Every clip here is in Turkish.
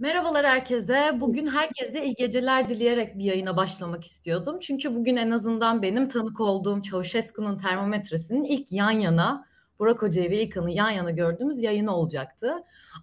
Merhabalar herkese. Bugün herkese iyi geceler dileyerek bir yayına başlamak istiyordum. Çünkü bugün en azından benim tanık olduğum Çavuşescu'nun termometresinin ilk yan yana, Burak Hoca'yı ve İlkan'ı yan yana gördüğümüz yayını olacaktı.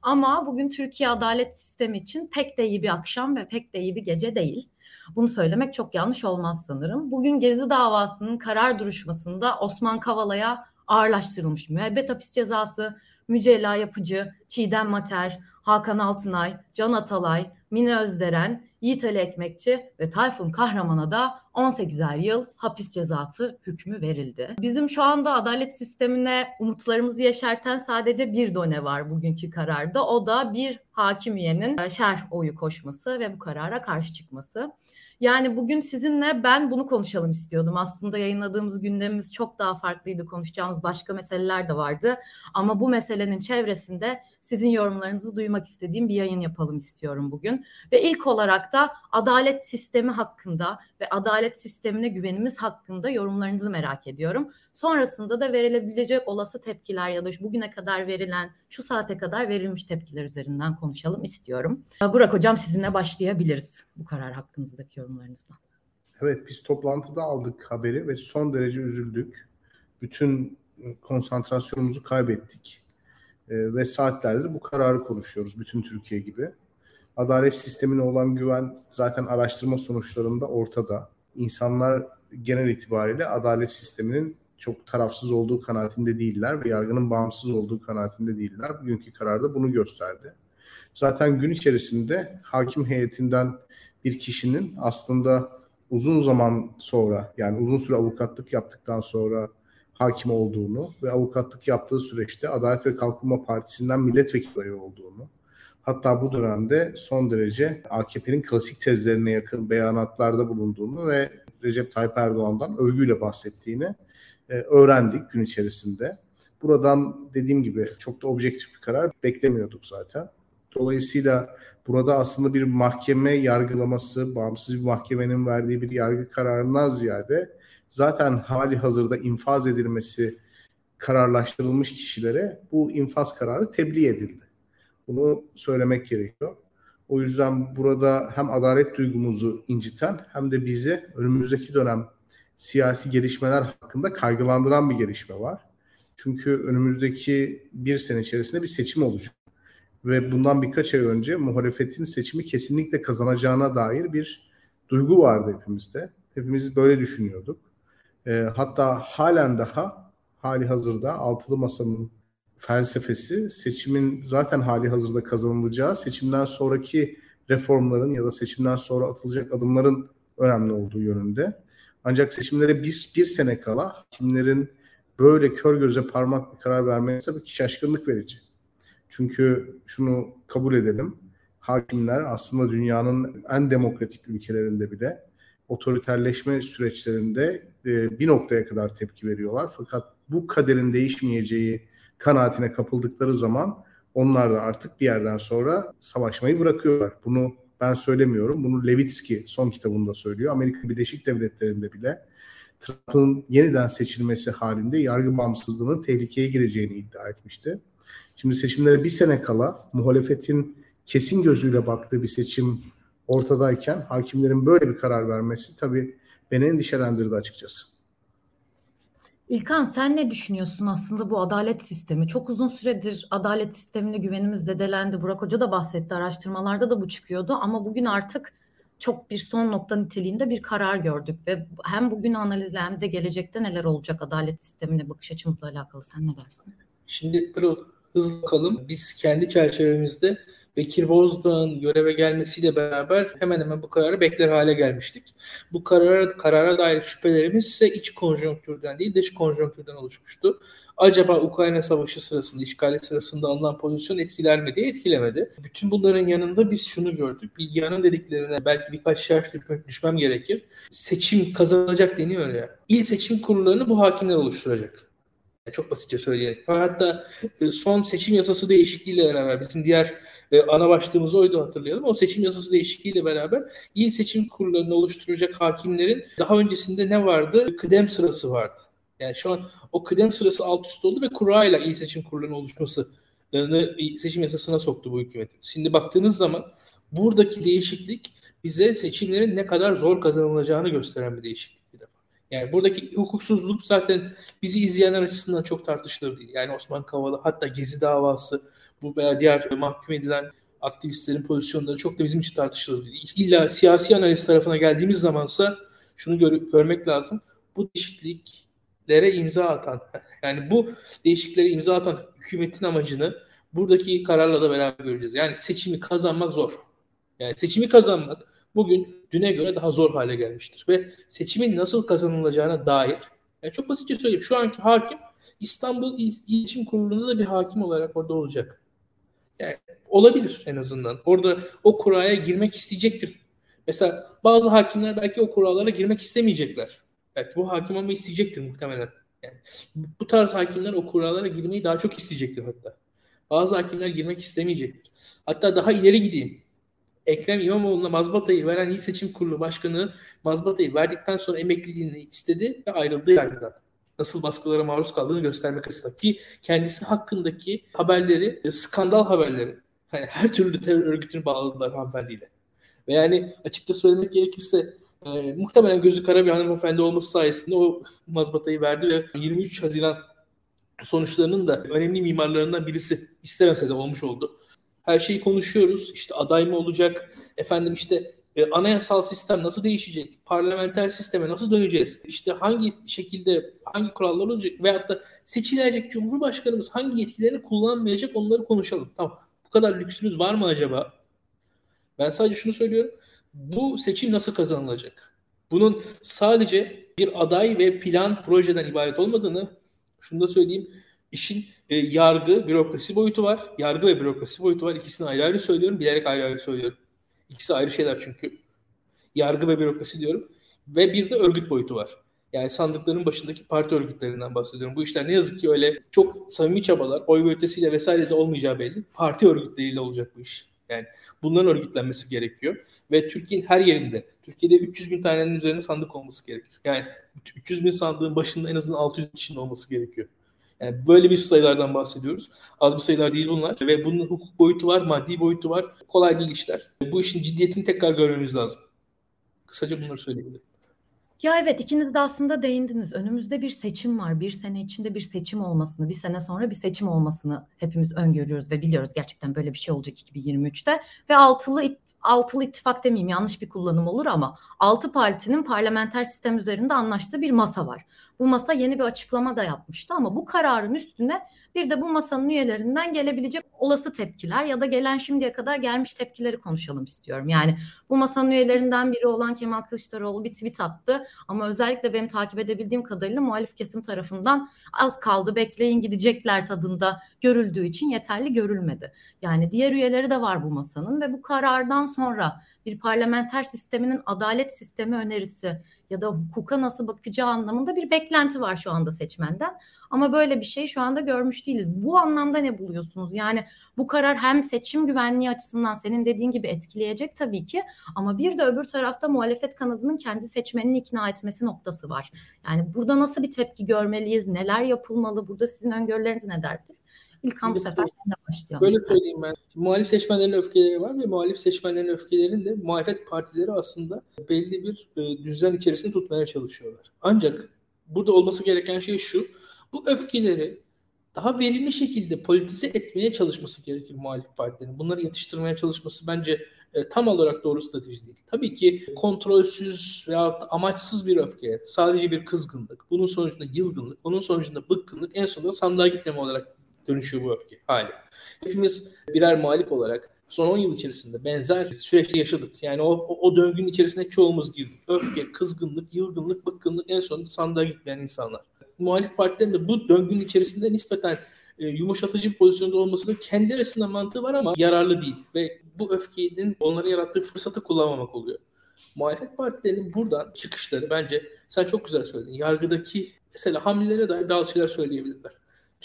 Ama bugün Türkiye adalet sistemi için pek de iyi bir akşam ve pek de iyi bir gece değil. Bunu söylemek çok yanlış olmaz sanırım. Bugün Gezi davasının karar duruşmasında Osman Kavala'ya ağırlaştırılmış müebbet hapis cezası, Mücella Yapıcı, Çiğdem Mater, Hakan Altınay, Can Atalay, Mine Özderen, Yiğit Ali Ekmekçi ve Tayfun Kahraman'a da 18'er yıl hapis cezası hükmü verildi. Bizim şu anda adalet sistemine umutlarımızı yeşerten sadece bir done var bugünkü kararda. O da bir hakim üyenin şerh oyu koşması ve bu karara karşı çıkması. Yani bugün sizinle ben bunu konuşalım istiyordum. Aslında yayınladığımız gündemimiz çok daha farklıydı. Konuşacağımız başka meseleler de vardı. Ama bu meselenin çevresinde sizin yorumlarınızı duymak istediğim bir yayın yapalım istiyorum bugün. Ve ilk olarak da adalet sistemi hakkında ve adalet sistemine güvenimiz hakkında yorumlarınızı merak ediyorum. Sonrasında da verilebilecek olası tepkiler ya da bugüne kadar verilen, şu saate kadar verilmiş tepkiler üzerinden konuşalım istiyorum. Burak Hocam sizinle başlayabiliriz bu karar hakkınızdaki yorumlarınızla. Evet biz toplantıda aldık haberi ve son derece üzüldük. Bütün konsantrasyonumuzu kaybettik. E, ve saatlerdir bu kararı konuşuyoruz bütün Türkiye gibi. Adalet sistemine olan güven zaten araştırma sonuçlarında ortada. İnsanlar genel itibariyle adalet sisteminin çok tarafsız olduğu kanaatinde değiller ve yargının bağımsız olduğu kanaatinde değiller. Bugünkü kararda bunu gösterdi. Zaten gün içerisinde hakim heyetinden bir kişinin aslında uzun zaman sonra yani uzun süre avukatlık yaptıktan sonra hakim olduğunu ve avukatlık yaptığı süreçte Adalet ve Kalkınma Partisi'nden milletvekili olduğunu hatta bu dönemde son derece AKP'nin klasik tezlerine yakın beyanatlarda bulunduğunu ve Recep Tayyip Erdoğan'dan övgüyle bahsettiğini e, öğrendik gün içerisinde. Buradan dediğim gibi çok da objektif bir karar beklemiyorduk zaten. Dolayısıyla burada aslında bir mahkeme yargılaması, bağımsız bir mahkemenin verdiği bir yargı kararından ziyade zaten hali hazırda infaz edilmesi kararlaştırılmış kişilere bu infaz kararı tebliğ edildi. Bunu söylemek gerekiyor. O yüzden burada hem adalet duygumuzu inciten hem de bizi önümüzdeki dönem siyasi gelişmeler hakkında kaygılandıran bir gelişme var. Çünkü önümüzdeki bir sene içerisinde bir seçim olacak. Ve bundan birkaç ay önce muhalefetin seçimi kesinlikle kazanacağına dair bir duygu vardı hepimizde. Hepimiz böyle düşünüyorduk. E, hatta halen daha hali hazırda altılı masanın felsefesi seçimin zaten hali hazırda kazanılacağı seçimden sonraki reformların ya da seçimden sonra atılacak adımların önemli olduğu yönünde. Ancak seçimlere bir, bir sene kala kimlerin böyle kör göze parmak bir karar vermesi tabii ki şaşkınlık verici. Çünkü şunu kabul edelim. Hakimler aslında dünyanın en demokratik ülkelerinde bile otoriterleşme süreçlerinde e, bir noktaya kadar tepki veriyorlar. Fakat bu kaderin değişmeyeceği kanaatine kapıldıkları zaman onlar da artık bir yerden sonra savaşmayı bırakıyorlar. Bunu ben söylemiyorum. Bunu Levitsky son kitabında söylüyor. Amerika Birleşik Devletleri'nde bile Trump'ın yeniden seçilmesi halinde yargı bağımsızlığının tehlikeye gireceğini iddia etmişti. Şimdi seçimlere bir sene kala muhalefetin kesin gözüyle baktığı bir seçim ortadayken hakimlerin böyle bir karar vermesi tabii beni endişelendirdi açıkçası. İlkan sen ne düşünüyorsun aslında bu adalet sistemi? Çok uzun süredir adalet sistemine güvenimiz zedelendi. Burak Hoca da bahsetti araştırmalarda da bu çıkıyordu ama bugün artık çok bir son nokta niteliğinde bir karar gördük ve hem bugün analizle hem de gelecekte neler olacak adalet sistemine bakış açımızla alakalı sen ne dersin? Şimdi Pırıl hızlı bakalım. Biz kendi çerçevemizde Bekir Bozdağ'ın göreve gelmesiyle beraber hemen hemen bu kararı bekler hale gelmiştik. Bu karara, karara dair şüphelerimiz ise iç konjonktürden değil dış konjonktürden oluşmuştu. Acaba Ukrayna Savaşı sırasında, işgali sırasında alınan pozisyon etkiler mi diye etkilemedi. Bütün bunların yanında biz şunu gördük. Bilgehan'ın dediklerine belki birkaç şerh düşmek, düşmem gerekir. Seçim kazanılacak deniyor ya. İl seçim kurullarını bu hakimler oluşturacak. Çok basitçe söyleyelim. Hatta e, son seçim yasası değişikliğiyle beraber bizim diğer e, ana başlığımız oydu hatırlayalım. O seçim yasası değişikliğiyle beraber il seçim kurullarını oluşturacak hakimlerin daha öncesinde ne vardı? Kıdem sırası vardı. Yani şu an o kıdem sırası alt üst oldu ve kura ile il seçim kurullarının oluşması seçim yasasına soktu bu hükümet. Şimdi baktığınız zaman buradaki değişiklik bize seçimlerin ne kadar zor kazanılacağını gösteren bir değişiklik. Yani buradaki hukuksuzluk zaten bizi izleyenler açısından çok tartışılır değil. Yani Osman Kavala hatta Gezi davası bu veya diğer mahkum edilen aktivistlerin pozisyonları çok da bizim için tartışılır değil. İlla siyasi analiz tarafına geldiğimiz zamansa şunu gör, görmek lazım. Bu değişikliklere imza atan, yani bu değişikliklere imza atan hükümetin amacını buradaki kararla da beraber göreceğiz. Yani seçimi kazanmak zor. Yani seçimi kazanmak bugün düne göre daha zor hale gelmiştir. Ve seçimin nasıl kazanılacağına dair, yani çok basitçe söyleyeyim, şu anki hakim İstanbul İletişim Kurulu'nda da bir hakim olarak orada olacak. Yani olabilir en azından. Orada o kuraya girmek isteyecektir. Mesela bazı hakimler belki o kurallara girmek istemeyecekler. Belki bu hakim ama isteyecektir muhtemelen. Yani bu tarz hakimler o kurallara girmeyi daha çok isteyecektir hatta. Bazı hakimler girmek istemeyecektir. Hatta daha ileri gideyim. Ekrem İmamoğlu'na mazbatayı veren İl Seçim Kurulu Başkanı mazbatayı verdikten sonra emekliliğini istedi ve ayrıldı yargıdan. Nasıl baskılara maruz kaldığını göstermek açısından ki kendisi hakkındaki haberleri, e, skandal haberleri, hani her türlü terör örgütünü bağladılar hanımefendiyle. Ve yani açıkça söylemek gerekirse e, muhtemelen gözü kara bir hanımefendi olması sayesinde o mazbatayı verdi ve 23 Haziran sonuçlarının da önemli mimarlarından birisi istemese de olmuş oldu. Her şeyi konuşuyoruz. İşte aday mı olacak? Efendim işte e, anayasal sistem nasıl değişecek? Parlamenter sisteme nasıl döneceğiz? İşte hangi şekilde hangi kurallar olacak? Veyahut da seçilecek Cumhurbaşkanımız hangi yetkilerini kullanmayacak onları konuşalım. Tamam. Bu kadar lüksünüz var mı acaba? Ben sadece şunu söylüyorum. Bu seçim nasıl kazanılacak? Bunun sadece bir aday ve plan projeden ibaret olmadığını şunu da söyleyeyim. İşin e, yargı, bürokrasi boyutu var. Yargı ve bürokrasi boyutu var. İkisini ayrı ayrı söylüyorum. Bilerek ayrı ayrı söylüyorum. İkisi ayrı şeyler çünkü. Yargı ve bürokrasi diyorum. Ve bir de örgüt boyutu var. Yani sandıkların başındaki parti örgütlerinden bahsediyorum. Bu işler ne yazık ki öyle çok samimi çabalar, oy ve ötesiyle vesaire de olmayacağı belli. Parti örgütleriyle olacak bu iş. Yani bunların örgütlenmesi gerekiyor. Ve Türkiye'nin her yerinde, Türkiye'de 300 bin tanenin üzerinde sandık olması gerekir. Yani 300 bin sandığın başında en azından 600 kişinin olması gerekiyor. Yani böyle bir sayılardan bahsediyoruz. Az bir sayılar değil bunlar. Ve bunun hukuk boyutu var, maddi boyutu var. Kolay değil işler. Bu işin ciddiyetini tekrar görmemiz lazım. Kısaca bunları söyleyebilirim. Ya evet ikiniz de aslında değindiniz. Önümüzde bir seçim var. Bir sene içinde bir seçim olmasını, bir sene sonra bir seçim olmasını hepimiz öngörüyoruz ve biliyoruz gerçekten böyle bir şey olacak 2023'te. Ve altılı altılı ittifak demeyeyim yanlış bir kullanım olur ama altı partinin parlamenter sistem üzerinde anlaştığı bir masa var. Bu masa yeni bir açıklama da yapmıştı ama bu kararın üstüne bir de bu masanın üyelerinden gelebilecek olası tepkiler ya da gelen şimdiye kadar gelmiş tepkileri konuşalım istiyorum. Yani bu masanın üyelerinden biri olan Kemal Kılıçdaroğlu bir tweet attı ama özellikle benim takip edebildiğim kadarıyla muhalif kesim tarafından az kaldı bekleyin gidecekler tadında görüldüğü için yeterli görülmedi. Yani diğer üyeleri de var bu masanın ve bu karardan sonra bir parlamenter sisteminin adalet sistemi önerisi ya da hukuka nasıl bakacağı anlamında bir beklenti var şu anda seçmenden. Ama böyle bir şey şu anda görmüş değiliz. Bu anlamda ne buluyorsunuz? Yani bu karar hem seçim güvenliği açısından senin dediğin gibi etkileyecek tabii ki ama bir de öbür tarafta muhalefet kanadının kendi seçmenini ikna etmesi noktası var. Yani burada nasıl bir tepki görmeliyiz? Neler yapılmalı? Burada sizin öngörüleriniz ne derdir? İlkan bu sefer sen de başlayalım. Böyle söyleyeyim ben. Muhalif seçmenlerin öfkeleri var ve muhalif seçmenlerin öfkelerini de muhalefet partileri aslında belli bir e, düzen içerisinde tutmaya çalışıyorlar. Ancak burada olması gereken şey şu. Bu öfkeleri daha verimli şekilde politize etmeye çalışması gerekir muhalif partilerin. Bunları yatıştırmaya çalışması bence e, tam olarak doğru strateji değil. Tabii ki kontrolsüz veya amaçsız bir öfke, sadece bir kızgınlık, bunun sonucunda yılgınlık, bunun sonucunda bıkkınlık en sonunda sandığa gitmeme olarak dönüşüyor bu öfke hali. Hepimiz birer muhalif olarak son 10 yıl içerisinde benzer süreçte yaşadık. Yani o, o, o döngünün içerisinde çoğumuz girdik. Öfke, kızgınlık, yılgınlık, bıkkınlık en sonunda sandığa gitmeyen insanlar. Muhalif partilerin de bu döngünün içerisinde nispeten e, yumuşatıcı bir pozisyonda olmasının kendi arasında mantığı var ama yararlı değil. Ve bu öfkenin onlara yarattığı fırsatı kullanmamak oluyor. Muhalefet partilerinin buradan çıkışları bence sen çok güzel söyledin. Yargıdaki mesela hamlelere dair bazı şeyler söyleyebilirler.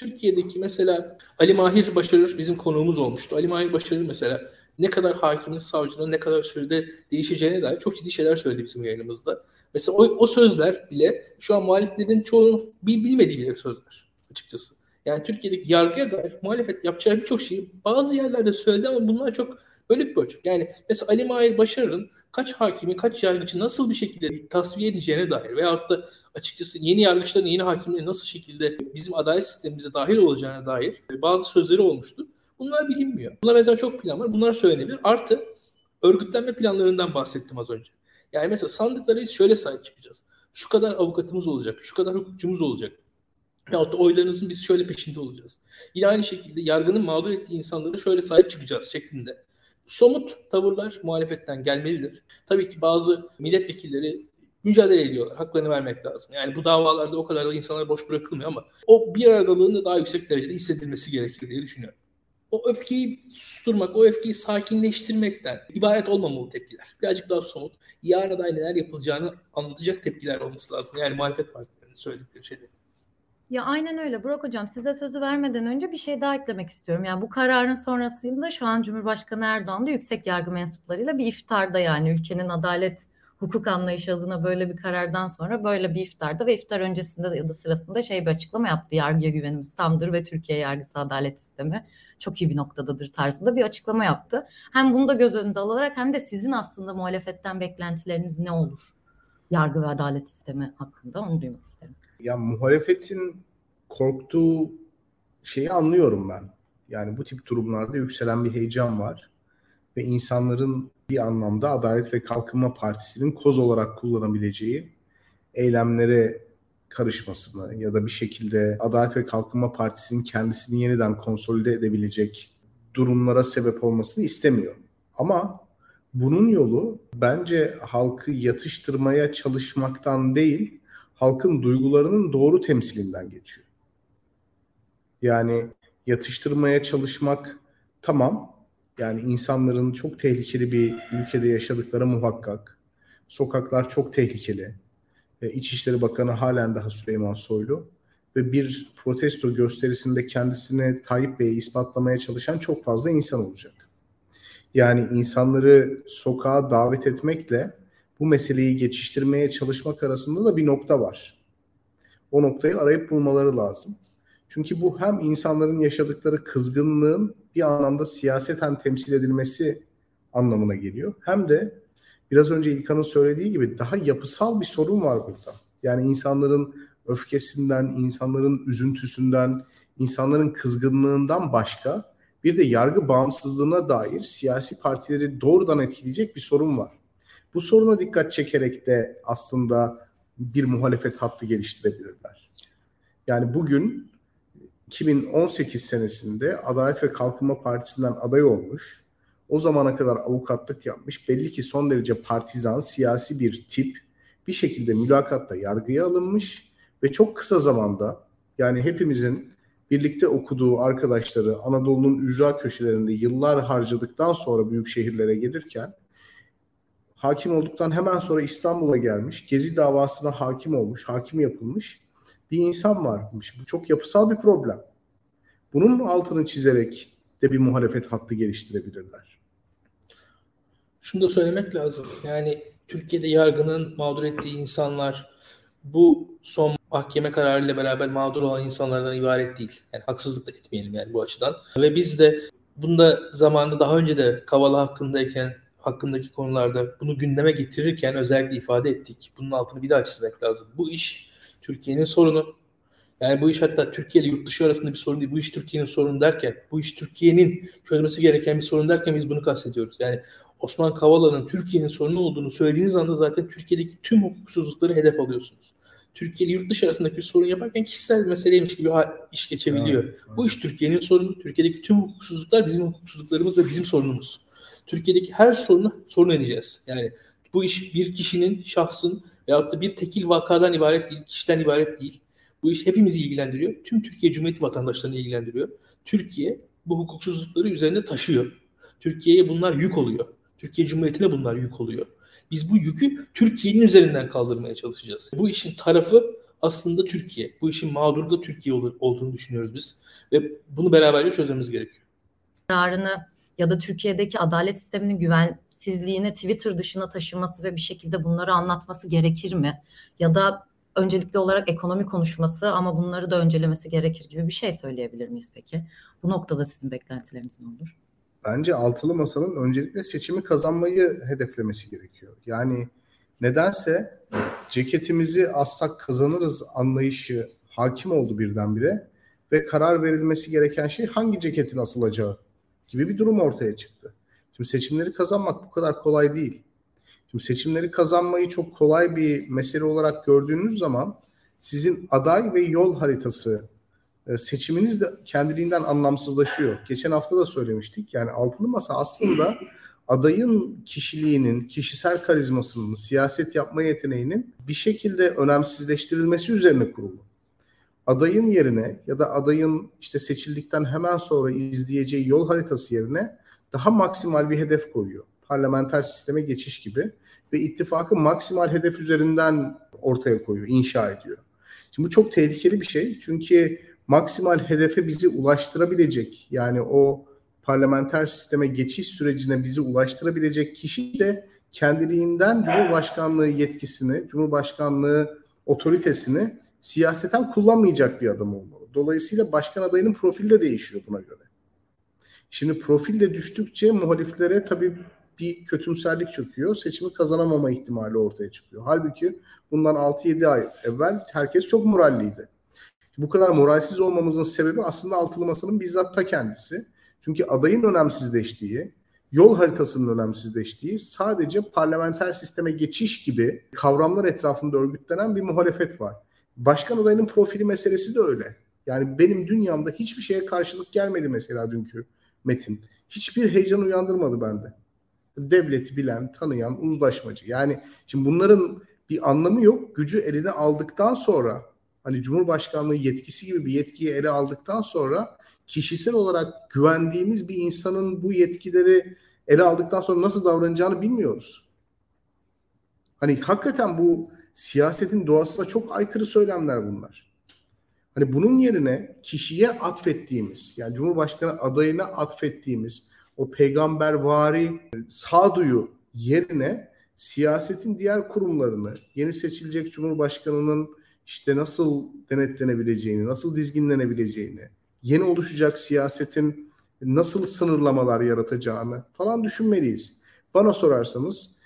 Türkiye'deki mesela Ali Mahir Başarır bizim konuğumuz olmuştu. Ali Mahir Başarır mesela ne kadar hakimin, savcının ne kadar sürede değişeceğine dair çok ciddi şeyler söyledi bizim yayınımızda. Mesela o, o sözler bile şu an muhaliflerin çoğunun bil, bilmediği bile sözler açıkçası. Yani Türkiye'deki yargıya dair muhalefet yapacağı birçok şeyi bazı yerlerde söyledi ama bunlar çok bölük pörçük. Yani mesela Ali Mahir Başarır'ın kaç hakimi, kaç yargıcı nasıl bir şekilde tasfiye edeceğine dair veyahut da açıkçası yeni yargıçların, yeni hakimlerin nasıl şekilde bizim adalet sistemimize dahil olacağına dair bazı sözleri olmuştu. Bunlar bilinmiyor. Buna benzer çok plan var. Bunlar söylenebilir. Artı örgütlenme planlarından bahsettim az önce. Yani mesela sandıklara şöyle sahip çıkacağız. Şu kadar avukatımız olacak, şu kadar hukukçumuz olacak. Veyahut da oylarınızın biz şöyle peşinde olacağız. Yine aynı şekilde yargının mağdur ettiği insanlara şöyle sahip çıkacağız şeklinde. Somut tavırlar muhalefetten gelmelidir. Tabii ki bazı milletvekilleri mücadele ediyorlar. Haklarını vermek lazım. Yani bu davalarda o kadar da insanlar boş bırakılmıyor ama o bir aradalığın da daha yüksek derecede hissedilmesi gerekir diye düşünüyorum. O öfkeyi susturmak, o öfkeyi sakinleştirmekten ibaret olmamalı tepkiler. Birazcık daha somut. Yarın da neler yapılacağını anlatacak tepkiler olması lazım. Yani muhalefet partilerinin söyledikleri şeyler. Ya aynen öyle. Burak Hocam size sözü vermeden önce bir şey daha eklemek istiyorum. Yani bu kararın sonrasında şu an Cumhurbaşkanı Erdoğan da yüksek yargı mensuplarıyla bir iftarda yani ülkenin adalet hukuk anlayışı adına böyle bir karardan sonra böyle bir iftarda ve iftar öncesinde ya da sırasında şey bir açıklama yaptı. Yargıya güvenimiz tamdır ve Türkiye yargısı adalet sistemi çok iyi bir noktadadır tarzında bir açıklama yaptı. Hem bunu da göz önünde alarak hem de sizin aslında muhalefetten beklentileriniz ne olur? Yargı ve adalet sistemi hakkında onu duymak isterim. Ya muhalefetin korktuğu şeyi anlıyorum ben. Yani bu tip durumlarda yükselen bir heyecan var ve insanların bir anlamda Adalet ve Kalkınma Partisi'nin koz olarak kullanabileceği eylemlere karışmasını ya da bir şekilde Adalet ve Kalkınma Partisi'nin kendisini yeniden konsolide edebilecek durumlara sebep olmasını istemiyor. Ama bunun yolu bence halkı yatıştırmaya çalışmaktan değil, halkın duygularının doğru temsilinden geçiyor. Yani yatıştırmaya çalışmak tamam. Yani insanların çok tehlikeli bir ülkede yaşadıkları muhakkak. Sokaklar çok tehlikeli. E, İçişleri Bakanı halen daha Süleyman Soylu ve bir protesto gösterisinde kendisine Tayyip Bey'i ispatlamaya çalışan çok fazla insan olacak. Yani insanları sokağa davet etmekle bu meseleyi geçiştirmeye çalışmak arasında da bir nokta var. O noktayı arayıp bulmaları lazım. Çünkü bu hem insanların yaşadıkları kızgınlığın bir anlamda siyaseten temsil edilmesi anlamına geliyor. Hem de biraz önce İlkan'ın söylediği gibi daha yapısal bir sorun var burada. Yani insanların öfkesinden, insanların üzüntüsünden, insanların kızgınlığından başka bir de yargı bağımsızlığına dair siyasi partileri doğrudan etkileyecek bir sorun var. Bu soruna dikkat çekerek de aslında bir muhalefet hattı geliştirebilirler. Yani bugün 2018 senesinde Adalet ve Kalkınma Partisi'nden aday olmuş. O zamana kadar avukatlık yapmış. Belli ki son derece partizan, siyasi bir tip bir şekilde mülakatta yargıya alınmış ve çok kısa zamanda yani hepimizin birlikte okuduğu arkadaşları Anadolu'nun ücra köşelerinde yıllar harcadıktan sonra büyük şehirlere gelirken hakim olduktan hemen sonra İstanbul'a gelmiş. Gezi davasına hakim olmuş, hakim yapılmış bir insan varmış. Bu çok yapısal bir problem. Bunun altını çizerek de bir muhalefet hattı geliştirebilirler. Şunu da söylemek lazım. Yani Türkiye'de yargının mağdur ettiği insanlar bu son mahkeme kararıyla beraber mağdur olan insanlardan ibaret değil. Yani haksızlık da etmeyelim yani bu açıdan. Ve biz de bunda zamanında daha önce de Kavala hakkındayken hakkındaki konularda bunu gündeme getirirken özellikle ifade ettik. Bunun altını bir daha çizmek lazım. Bu iş Türkiye'nin sorunu. Yani bu iş hatta Türkiye ile yurt dışı arasında bir sorun değil. Bu iş Türkiye'nin sorunu derken, bu iş Türkiye'nin çözmesi gereken bir sorun derken biz bunu kastediyoruz. Yani Osman Kavala'nın Türkiye'nin sorunu olduğunu söylediğiniz anda zaten Türkiye'deki tüm hukuksuzlukları hedef alıyorsunuz. Türkiye ile yurt dışı arasındaki bir sorun yaparken kişisel meseleymiş gibi iş geçebiliyor. Evet, evet. Bu iş Türkiye'nin sorunu. Türkiye'deki tüm hukuksuzluklar bizim hukuksuzluklarımız ve bizim sorunumuz. Türkiye'deki her sorunu sorun edeceğiz. Yani bu iş bir kişinin, şahsın veyahut da bir tekil vakadan ibaret değil, kişiden ibaret değil. Bu iş hepimizi ilgilendiriyor. Tüm Türkiye Cumhuriyeti vatandaşlarını ilgilendiriyor. Türkiye bu hukuksuzlukları üzerinde taşıyor. Türkiye'ye bunlar yük oluyor. Türkiye Cumhuriyeti'ne bunlar yük oluyor. Biz bu yükü Türkiye'nin üzerinden kaldırmaya çalışacağız. Bu işin tarafı aslında Türkiye. Bu işin mağduru da Türkiye olduğunu düşünüyoruz biz. Ve bunu beraberce çözmemiz gerekiyor. Kararını ya da Türkiye'deki adalet sisteminin güvensizliğini Twitter dışına taşıması ve bir şekilde bunları anlatması gerekir mi? Ya da öncelikli olarak ekonomi konuşması ama bunları da öncelemesi gerekir gibi bir şey söyleyebilir miyiz peki? Bu noktada sizin beklentileriniz ne olur? Bence altılı masanın öncelikle seçimi kazanmayı hedeflemesi gerekiyor. Yani nedense ceketimizi assak kazanırız anlayışı hakim oldu birdenbire ve karar verilmesi gereken şey hangi ceketin asılacağı gibi bir durum ortaya çıktı. Şimdi seçimleri kazanmak bu kadar kolay değil. Şimdi seçimleri kazanmayı çok kolay bir mesele olarak gördüğünüz zaman sizin aday ve yol haritası e, seçiminiz de kendiliğinden anlamsızlaşıyor. Geçen hafta da söylemiştik. Yani altılı masa aslında adayın kişiliğinin, kişisel karizmasının, siyaset yapma yeteneğinin bir şekilde önemsizleştirilmesi üzerine kurulu. Adayın yerine ya da adayın işte seçildikten hemen sonra izleyeceği yol haritası yerine daha maksimal bir hedef koyuyor. Parlamenter sisteme geçiş gibi ve ittifakı maksimal hedef üzerinden ortaya koyuyor, inşa ediyor. Şimdi bu çok tehlikeli bir şey. Çünkü maksimal hedefe bizi ulaştırabilecek yani o parlamenter sisteme geçiş sürecine bizi ulaştırabilecek kişi de kendiliğinden Cumhurbaşkanlığı yetkisini, Cumhurbaşkanlığı otoritesini siyaseten kullanmayacak bir adam olmalı. Dolayısıyla başkan adayının profili de değişiyor buna göre. Şimdi profil de düştükçe muhaliflere tabii bir kötümserlik çöküyor. Seçimi kazanamama ihtimali ortaya çıkıyor. Halbuki bundan 6-7 ay evvel herkes çok moralliydi. Bu kadar moralsiz olmamızın sebebi aslında altılı masanın bizzat ta kendisi. Çünkü adayın önemsizleştiği, yol haritasının önemsizleştiği, sadece parlamenter sisteme geçiş gibi kavramlar etrafında örgütlenen bir muhalefet var. Başkan adayının profili meselesi de öyle. Yani benim dünyamda hiçbir şeye karşılık gelmedi mesela dünkü metin. Hiçbir heyecan uyandırmadı bende. Devleti bilen, tanıyan, uzlaşmacı. Yani şimdi bunların bir anlamı yok. Gücü eline aldıktan sonra hani Cumhurbaşkanlığı yetkisi gibi bir yetkiyi ele aldıktan sonra kişisel olarak güvendiğimiz bir insanın bu yetkileri ele aldıktan sonra nasıl davranacağını bilmiyoruz. Hani hakikaten bu siyasetin doğasına çok aykırı söylemler bunlar. Hani bunun yerine kişiye atfettiğimiz yani Cumhurbaşkanı adayına atfettiğimiz o peygambervari sağduyu yerine siyasetin diğer kurumlarını yeni seçilecek Cumhurbaşkanının işte nasıl denetlenebileceğini, nasıl dizginlenebileceğini, yeni oluşacak siyasetin nasıl sınırlamalar yaratacağını falan düşünmeliyiz. Bana sorarsanız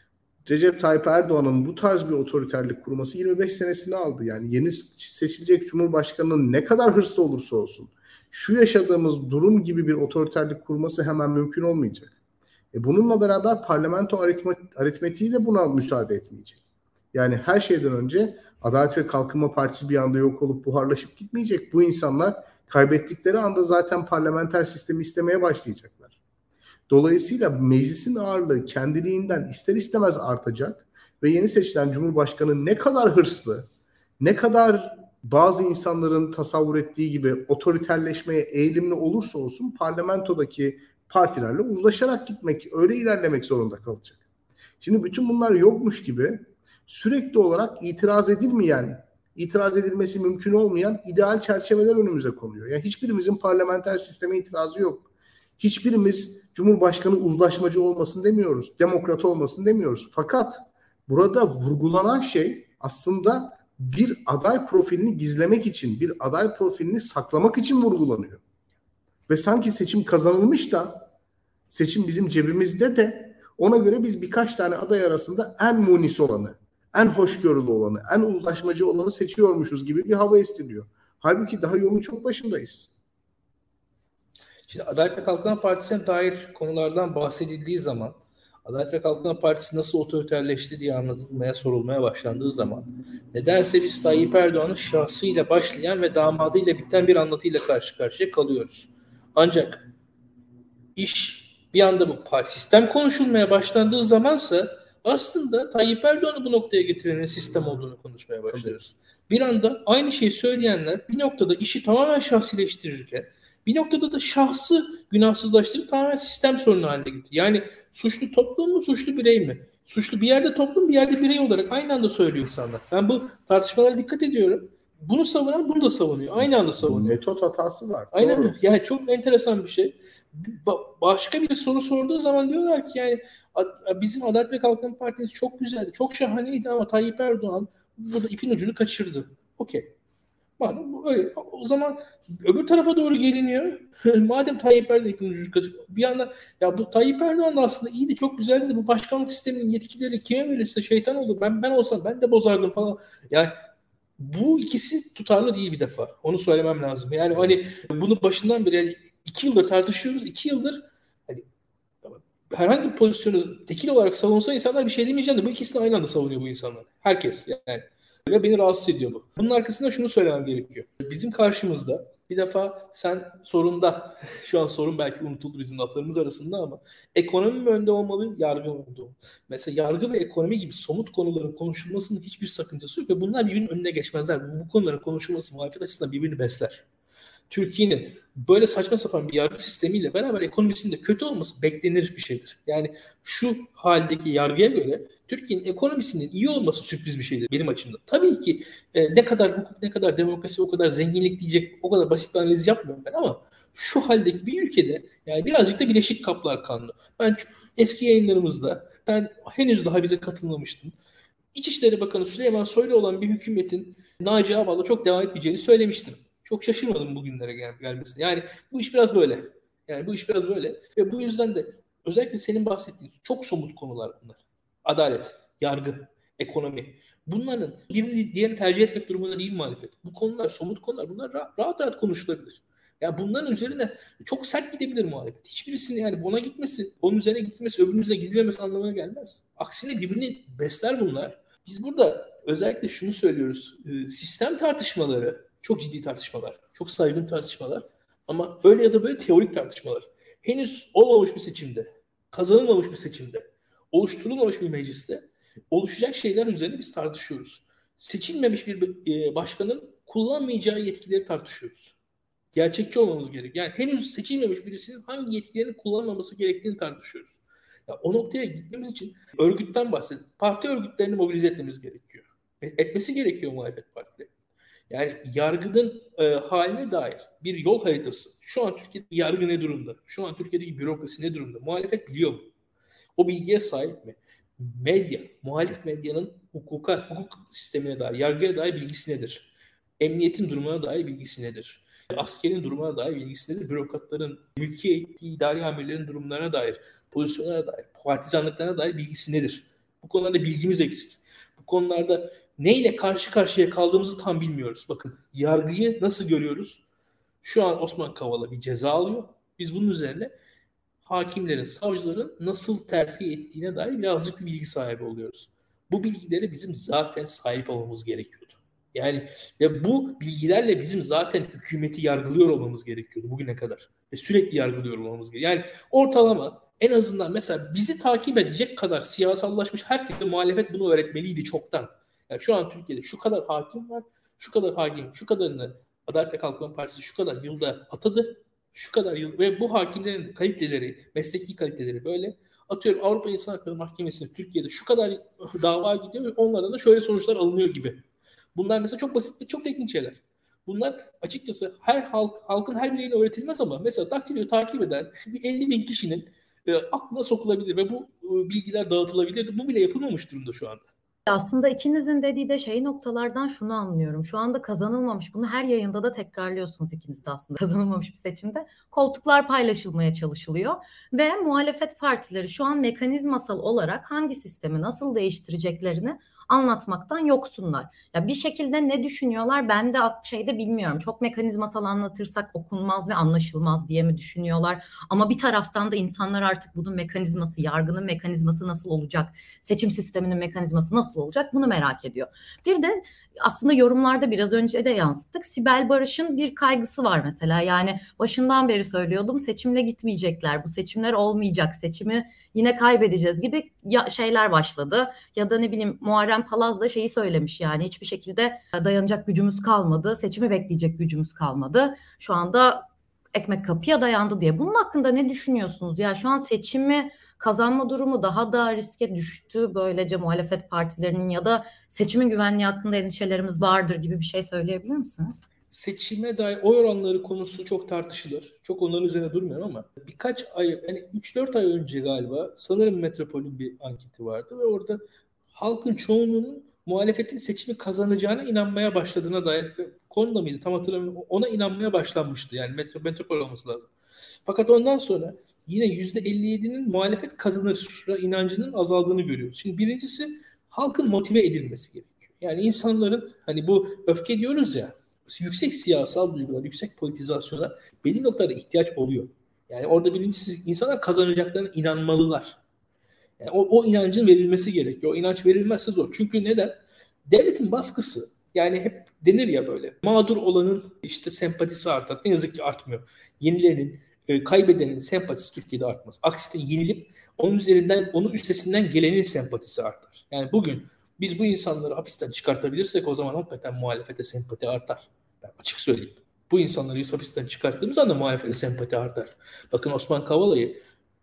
Recep Tayyip Erdoğan'ın bu tarz bir otoriterlik kurması 25 senesini aldı. Yani yeni seçilecek Cumhurbaşkanı'nın ne kadar hırslı olursa olsun şu yaşadığımız durum gibi bir otoriterlik kurması hemen mümkün olmayacak. E bununla beraber parlamento aritmetiği de buna müsaade etmeyecek. Yani her şeyden önce Adalet ve Kalkınma Partisi bir anda yok olup buharlaşıp gitmeyecek. Bu insanlar kaybettikleri anda zaten parlamenter sistemi istemeye başlayacaklar. Dolayısıyla meclisin ağırlığı kendiliğinden ister istemez artacak ve yeni seçilen Cumhurbaşkanı ne kadar hırslı, ne kadar bazı insanların tasavvur ettiği gibi otoriterleşmeye eğilimli olursa olsun parlamentodaki partilerle uzlaşarak gitmek, öyle ilerlemek zorunda kalacak. Şimdi bütün bunlar yokmuş gibi sürekli olarak itiraz edilmeyen, itiraz edilmesi mümkün olmayan ideal çerçeveler önümüze konuyor. Yani hiçbirimizin parlamenter sisteme itirazı yok. Hiçbirimiz Cumhurbaşkanı uzlaşmacı olmasın demiyoruz, demokrat olmasın demiyoruz. Fakat burada vurgulanan şey aslında bir aday profilini gizlemek için, bir aday profilini saklamak için vurgulanıyor. Ve sanki seçim kazanılmış da seçim bizim cebimizde de ona göre biz birkaç tane aday arasında en munis olanı, en hoşgörülü olanı, en uzlaşmacı olanı seçiyormuşuz gibi bir hava estiriyor. Halbuki daha yolun çok başındayız. Şimdi Adalet ve Kalkınma Partisi'ne dair konulardan bahsedildiği zaman Adalet ve Kalkınma Partisi nasıl otoriterleşti diye anlatılmaya, sorulmaya başlandığı zaman nedense biz Tayyip Erdoğan'ın şahsıyla başlayan ve damadıyla biten bir anlatıyla karşı karşıya kalıyoruz. Ancak iş bir anda bu sistem konuşulmaya başlandığı zamansa aslında Tayyip Erdoğan'ı bu noktaya getirenin sistem olduğunu konuşmaya başlıyoruz. Bir anda aynı şeyi söyleyenler bir noktada işi tamamen şahsileştirirken bir noktada da şahsı günahsızlaştırıp tamamen sistem sorunu haline getiriyor. Yani suçlu toplum mu, suçlu birey mi? Suçlu bir yerde toplum, bir yerde birey olarak aynı anda söylüyor insanlar. Ben bu tartışmalara dikkat ediyorum. Bunu savunan bunu da savunuyor. Aynı anda savunuyor. Metot hatası var. Aynen öyle. Yani çok enteresan bir şey. Ba- başka bir soru sorduğu zaman diyorlar ki yani bizim Adalet ve Kalkınma Partimiz çok güzeldi, çok şahaneydi ama Tayyip Erdoğan burada ipin ucunu kaçırdı. Okey. Madem öyle o zaman öbür tarafa doğru geliniyor. Madem Tayyip Erdoğan ipin ucunu kaçırdı. Bir yandan ya bu Tayyip Erdoğan da aslında iyiydi çok güzeldi de bu başkanlık sisteminin yetkileri kime verirse şeytan olur. Ben ben olsam ben de bozardım falan. Yani bu ikisi tutarlı değil bir defa. Onu söylemem lazım. Yani hani bunu başından beri yani iki yıldır tartışıyoruz. iki yıldır hani herhangi bir pozisyonu tekil olarak savunsa insanlar bir şey demeyeceğim de bu ikisini aynı anda savunuyor bu insanlar. Herkes yani. Ve beni rahatsız ediyor bu. Bunun arkasında şunu söylemem gerekiyor. Bizim karşımızda bir defa sen sorunda, şu an sorun belki unutuldu bizim laflarımız arasında ama ekonomi mi önde olmalı, yargı mı önde olmalı? Mesela yargı ve ekonomi gibi somut konuların konuşulmasının hiçbir sakıncası yok ve bunlar birbirinin önüne geçmezler. Bu konuların konuşulması muhalefet açısından birbirini besler. Türkiye'nin böyle saçma sapan bir yargı sistemiyle beraber ekonomisinin de kötü olması beklenir bir şeydir. Yani şu haldeki yargıya göre Türkiye'nin ekonomisinin iyi olması sürpriz bir şeydir benim açımdan. Tabii ki e, ne kadar hukuk, ne kadar demokrasi, o kadar zenginlik diyecek, o kadar basit bir analiz yapmıyorum ben ama şu haldeki bir ülkede yani birazcık da bileşik kaplar kanlı. Ben eski yayınlarımızda sen henüz daha bize katılmamıştın. İçişleri Bakanı Süleyman Soylu olan bir hükümetin Naci Ağbal'la çok devam etmeyeceğini söylemiştim. Çok şaşırmadım bugünlere gel gelmesine. Yani bu iş biraz böyle. Yani bu iş biraz böyle. Ve bu yüzden de özellikle senin bahsettiğin çok somut konular bunlar. Adalet, yargı, ekonomi. Bunların birini diğerini tercih etmek durumunda değil muhalefet. Bu konular somut konular. Bunlar rahat rahat, rahat konuşulabilir. Yani bunların üzerine çok sert gidebilir muhalefet. Hiçbirisini yani buna gitmesi, onun üzerine gitmesi, öbürünüze gidilmemesi anlamına gelmez. Aksine birbirini besler bunlar. Biz burada özellikle şunu söylüyoruz. Sistem tartışmaları çok ciddi tartışmalar, çok saygın tartışmalar ama öyle ya da böyle teorik tartışmalar. Henüz olmamış bir seçimde, kazanılmamış bir seçimde, oluşturulmamış bir mecliste oluşacak şeyler üzerine biz tartışıyoruz. Seçilmemiş bir e, başkanın kullanmayacağı yetkileri tartışıyoruz. Gerçekçi olmamız gerek. Yani henüz seçilmemiş birisinin hangi yetkilerini kullanmaması gerektiğini tartışıyoruz. Ya o noktaya gitmemiz için örgütten bahsedelim. Parti örgütlerini mobilize etmemiz gerekiyor. Etmesi gerekiyor muhalefet partileri. Yani yargının e, haline dair bir yol haritası. Şu an Türkiye'de yargı ne durumda? Şu an Türkiye'deki bürokrasi ne durumda? Muhalefet biliyor mu? O bilgiye sahip mi? Medya, muhalif medyanın hukuka, hukuk sistemine dair, yargıya dair bilgisi nedir? Emniyetin durumuna dair bilgisi nedir? Askerin durumuna dair bilgisi nedir? Bürokratların, mülki idari amirlerin durumlarına dair, pozisyonlara dair, partizanlıklarına dair bilgisi nedir? Bu konularda bilgimiz eksik. Bu konularda neyle karşı karşıya kaldığımızı tam bilmiyoruz. Bakın yargıyı nasıl görüyoruz? Şu an Osman Kavala bir ceza alıyor. Biz bunun üzerine hakimlerin, savcıların nasıl terfi ettiğine dair birazcık bir bilgi sahibi oluyoruz. Bu bilgileri bizim zaten sahip olmamız gerekiyordu. Yani ya bu bilgilerle bizim zaten hükümeti yargılıyor olmamız gerekiyordu bugüne kadar. Ve sürekli yargılıyor olmamız gerekiyor. Yani ortalama en azından mesela bizi takip edecek kadar siyasallaşmış herkese muhalefet bunu öğretmeliydi çoktan. Yani şu an Türkiye'de şu kadar hakim var, şu kadar hakim, şu kadarını Adalet ve Kalkınma Partisi şu kadar yılda atadı. Şu kadar yıl ve bu hakimlerin kaliteleri, mesleki kaliteleri böyle. Atıyorum Avrupa İnsan Hakları Mahkemesi'ne Türkiye'de şu kadar dava gidiyor ve onlardan da şöyle sonuçlar alınıyor gibi. Bunlar mesela çok basit ve çok teknik şeyler. Bunlar açıkçası her halk, halkın her bireyine öğretilmez ama mesela daktiloyu takip eden bir 50 bin kişinin e, aklına sokulabilir ve bu e, bilgiler dağıtılabilir. Bu bile yapılmamış durumda şu anda. Aslında ikinizin dediği de şey noktalardan şunu anlıyorum. Şu anda kazanılmamış, bunu her yayında da tekrarlıyorsunuz ikiniz de aslında kazanılmamış bir seçimde. Koltuklar paylaşılmaya çalışılıyor ve muhalefet partileri şu an mekanizmasal olarak hangi sistemi nasıl değiştireceklerini anlatmaktan yoksunlar. Ya bir şekilde ne düşünüyorlar ben de şeyde bilmiyorum. Çok mekanizmasal anlatırsak okunmaz ve anlaşılmaz diye mi düşünüyorlar? Ama bir taraftan da insanlar artık bunun mekanizması, yargının mekanizması nasıl olacak? Seçim sisteminin mekanizması nasıl olacak? Bunu merak ediyor. Bir de aslında yorumlarda biraz önce de yansıttık. Sibel Barış'ın bir kaygısı var mesela. Yani başından beri söylüyordum seçimle gitmeyecekler. Bu seçimler olmayacak. Seçimi yine kaybedeceğiz gibi ya şeyler başladı. Ya da ne bileyim Muharrem Palaz da şeyi söylemiş yani hiçbir şekilde dayanacak gücümüz kalmadı. Seçimi bekleyecek gücümüz kalmadı. Şu anda ekmek kapıya dayandı diye. Bunun hakkında ne düşünüyorsunuz? Ya şu an seçimi kazanma durumu daha da riske düştü. Böylece muhalefet partilerinin ya da seçimin güvenliği hakkında endişelerimiz vardır gibi bir şey söyleyebilir misiniz? Seçime dair oy oranları konusu çok tartışılır. Çok onların üzerine durmuyorum ama birkaç ay, yani 3-4 ay önce galiba sanırım Metropol'ün bir anketi vardı ve orada halkın çoğunluğunun muhalefetin seçimi kazanacağına inanmaya başladığına dair konuda mıydı tam hatırlamıyorum. Ona inanmaya başlanmıştı yani metro, metropol olması lazım. Fakat ondan sonra yine %57'nin muhalefet kazanır inancının azaldığını görüyoruz. Şimdi birincisi halkın motive edilmesi gerekiyor. Yani insanların hani bu öfke diyoruz ya yüksek siyasal duygular, yüksek politizasyona belli noktada ihtiyaç oluyor. Yani orada birincisi insanlar kazanacaklarına inanmalılar. Yani o, o inancın verilmesi gerekiyor. O inanç verilmezse zor. Çünkü neden? Devletin baskısı yani hep denir ya böyle mağdur olanın işte sempatisi artar. Ne yazık ki artmıyor. Yenilenin, e, kaybedenin sempatisi Türkiye'de artmaz. Aksine yenilip onun üzerinden, onun üstesinden gelenin sempatisi artar. Yani bugün biz bu insanları hapisten çıkartabilirsek o zaman hakikaten muhalefete sempati artar. Ben açık söyleyeyim. Bu insanları biz hapisten çıkarttığımız anda muhalefete sempati artar. Bakın Osman Kavala'yı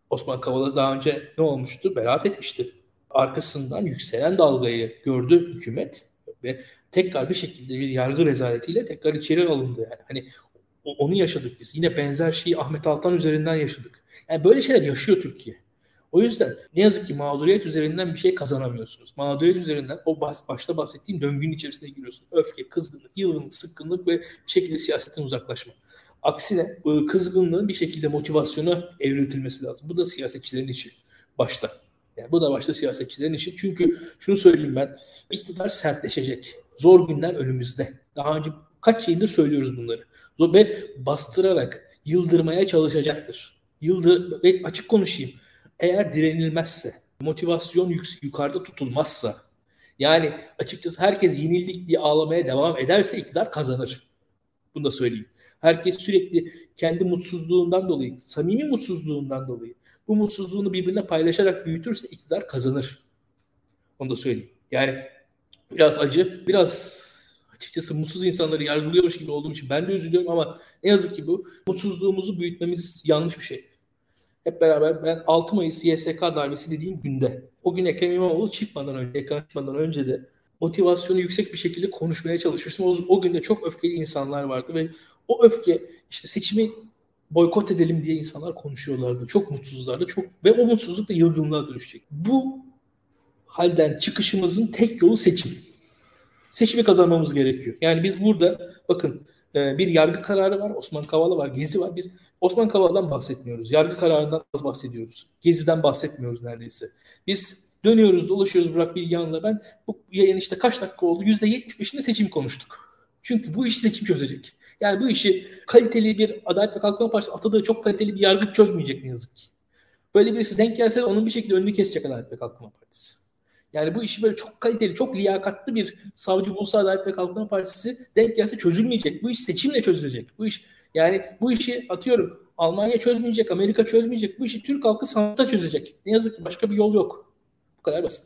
Osman Kavala daha önce ne olmuştu? Beraat etmişti. Arkasından yükselen dalgayı gördü hükümet ve tekrar bir şekilde bir yargı rezaletiyle tekrar içeri alındı yani. Hani onu yaşadık biz. Yine benzer şeyi Ahmet Altan üzerinden yaşadık. Yani böyle şeyler yaşıyor Türkiye. O yüzden ne yazık ki mağduriyet üzerinden bir şey kazanamıyorsunuz. Mağduriyet üzerinden o başta bahsettiğim döngünün içerisine giriyorsun. Öfke, kızgınlık, yılgınlık, sıkkınlık ve bir şekilde siyasetten uzaklaşma. Aksine kızgınlığın bir şekilde motivasyona evriltilmesi lazım. Bu da siyasetçilerin işi başta. Yani bu da başta siyasetçilerin işi. Çünkü şunu söyleyeyim ben, iktidar sertleşecek. Zor günler önümüzde. Daha önce kaç yıldır söylüyoruz bunları. Ve bastırarak yıldırmaya çalışacaktır. Yıldır ve açık konuşayım. Eğer direnilmezse, motivasyon yük, yukarıda tutulmazsa, yani açıkçası herkes yenildik diye ağlamaya devam ederse iktidar kazanır. Bunu da söyleyeyim. Herkes sürekli kendi mutsuzluğundan dolayı, samimi mutsuzluğundan dolayı bu mutsuzluğunu birbirine paylaşarak büyütürse iktidar kazanır. Onu da söyleyeyim. Yani biraz acı, biraz açıkçası mutsuz insanları yargılıyormuş gibi olduğum için ben de üzülüyorum ama ne yazık ki bu mutsuzluğumuzu büyütmemiz yanlış bir şey. Hep beraber ben 6 Mayıs YSK darbesi dediğim günde o gün Ekrem İmamoğlu çıkmadan önce, ekran çıkmadan önce de motivasyonu yüksek bir şekilde konuşmaya çalışmıştım. O, o günde çok öfkeli insanlar vardı ve o öfke işte seçimi boykot edelim diye insanlar konuşuyorlardı. Çok mutsuzlardı. Çok ve o mutsuzluk da yılgınlığa dönüşecek. Bu halden çıkışımızın tek yolu seçim. Seçimi kazanmamız gerekiyor. Yani biz burada bakın e, bir yargı kararı var, Osman Kavala var, Gezi var. Biz Osman Kavala'dan bahsetmiyoruz. Yargı kararından az bahsediyoruz. Gezi'den bahsetmiyoruz neredeyse. Biz dönüyoruz, dolaşıyoruz Burak Bilgehan'la ben. Bu yayın işte kaç dakika oldu? %75'inde seçim konuştuk. Çünkü bu işi seçim çözecek. Yani bu işi kaliteli bir Adalet ve Kalkınma Partisi atadığı çok kaliteli bir yargı çözmeyecek ne yazık ki. Böyle birisi denk gelse onun bir şekilde önünü kesecek Adalet ve Kalkınma Partisi. Yani bu işi böyle çok kaliteli, çok liyakatlı bir savcı bulsa Adalet ve Kalkınma Partisi denk gelse çözülmeyecek. Bu iş seçimle çözülecek. Bu iş yani bu işi atıyorum Almanya çözmeyecek, Amerika çözmeyecek. Bu işi Türk halkı sanata çözecek. Ne yazık ki başka bir yol yok. Bu kadar basit.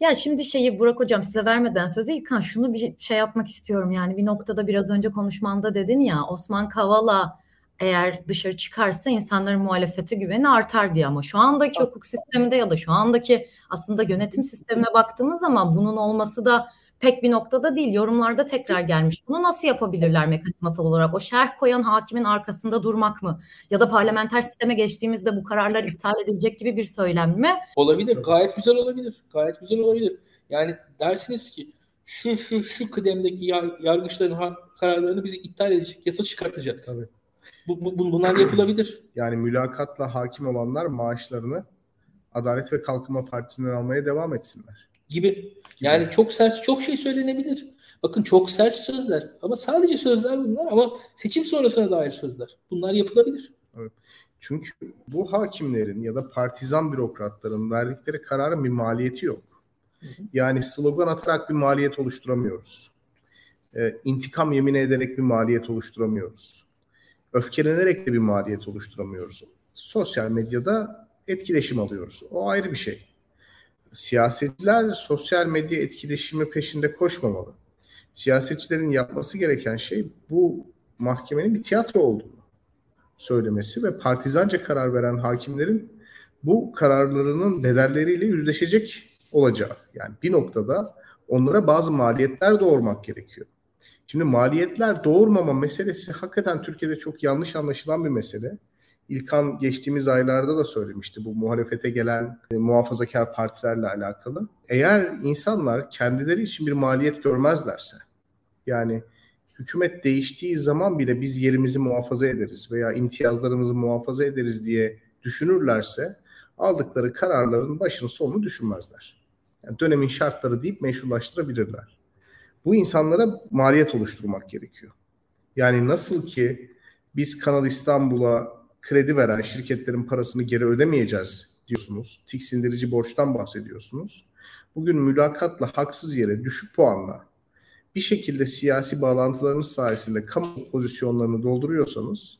Ya şimdi şeyi Burak Hocam size vermeden sözü İlkan şunu bir şey yapmak istiyorum. Yani bir noktada biraz önce konuşmanda dedin ya Osman Kavala eğer dışarı çıkarsa insanların muhalefete güveni artar diye ama şu andaki hukuk sisteminde ya da şu andaki aslında yönetim sistemine baktığımız zaman bunun olması da pek bir noktada değil. Yorumlarda tekrar gelmiş. Bunu nasıl yapabilirler mekanizmasal olarak? O şerh koyan hakimin arkasında durmak mı? Ya da parlamenter sisteme geçtiğimizde bu kararlar iptal edilecek gibi bir söylem mi? Olabilir. Gayet güzel olabilir. Gayet güzel olabilir. Yani dersiniz ki şu şu şu kıdemdeki yargıçların kararlarını bizi iptal edecek yasa çıkartacağız. Tabii. Bu, bu, bunlar yapılabilir. Yani mülakatla hakim olanlar maaşlarını Adalet ve Kalkınma Partisi'nden almaya devam etsinler. Gibi. Yani çok sert, çok şey söylenebilir. Bakın çok sert sözler ama sadece sözler bunlar ama seçim sonrasına dair sözler. Bunlar yapılabilir. Evet. Çünkü bu hakimlerin ya da partizan bürokratların verdikleri kararın bir maliyeti yok. Yani slogan atarak bir maliyet oluşturamıyoruz. Ee, intikam yemin ederek bir maliyet oluşturamıyoruz. Öfkelenerek de bir maliyet oluşturamıyoruz. Sosyal medyada etkileşim alıyoruz. O ayrı bir şey siyasetçiler sosyal medya etkileşimi peşinde koşmamalı. Siyasetçilerin yapması gereken şey bu mahkemenin bir tiyatro olduğunu söylemesi ve partizanca karar veren hakimlerin bu kararlarının bedelleriyle yüzleşecek olacağı. Yani bir noktada onlara bazı maliyetler doğurmak gerekiyor. Şimdi maliyetler doğurmama meselesi hakikaten Türkiye'de çok yanlış anlaşılan bir mesele. İlkan geçtiğimiz aylarda da söylemişti bu muhalefete gelen e, muhafazakar partilerle alakalı. Eğer insanlar kendileri için bir maliyet görmezlerse yani hükümet değiştiği zaman bile biz yerimizi muhafaza ederiz veya imtiyazlarımızı muhafaza ederiz diye düşünürlerse aldıkları kararların başını sonunu düşünmezler. Yani dönemin şartları deyip meşrulaştırabilirler. Bu insanlara maliyet oluşturmak gerekiyor. Yani nasıl ki biz Kanal İstanbul'a kredi veren şirketlerin parasını geri ödemeyeceğiz diyorsunuz. Tiksindirici borçtan bahsediyorsunuz. Bugün mülakatla haksız yere düşük puanla bir şekilde siyasi bağlantılarınız sayesinde kamu pozisyonlarını dolduruyorsanız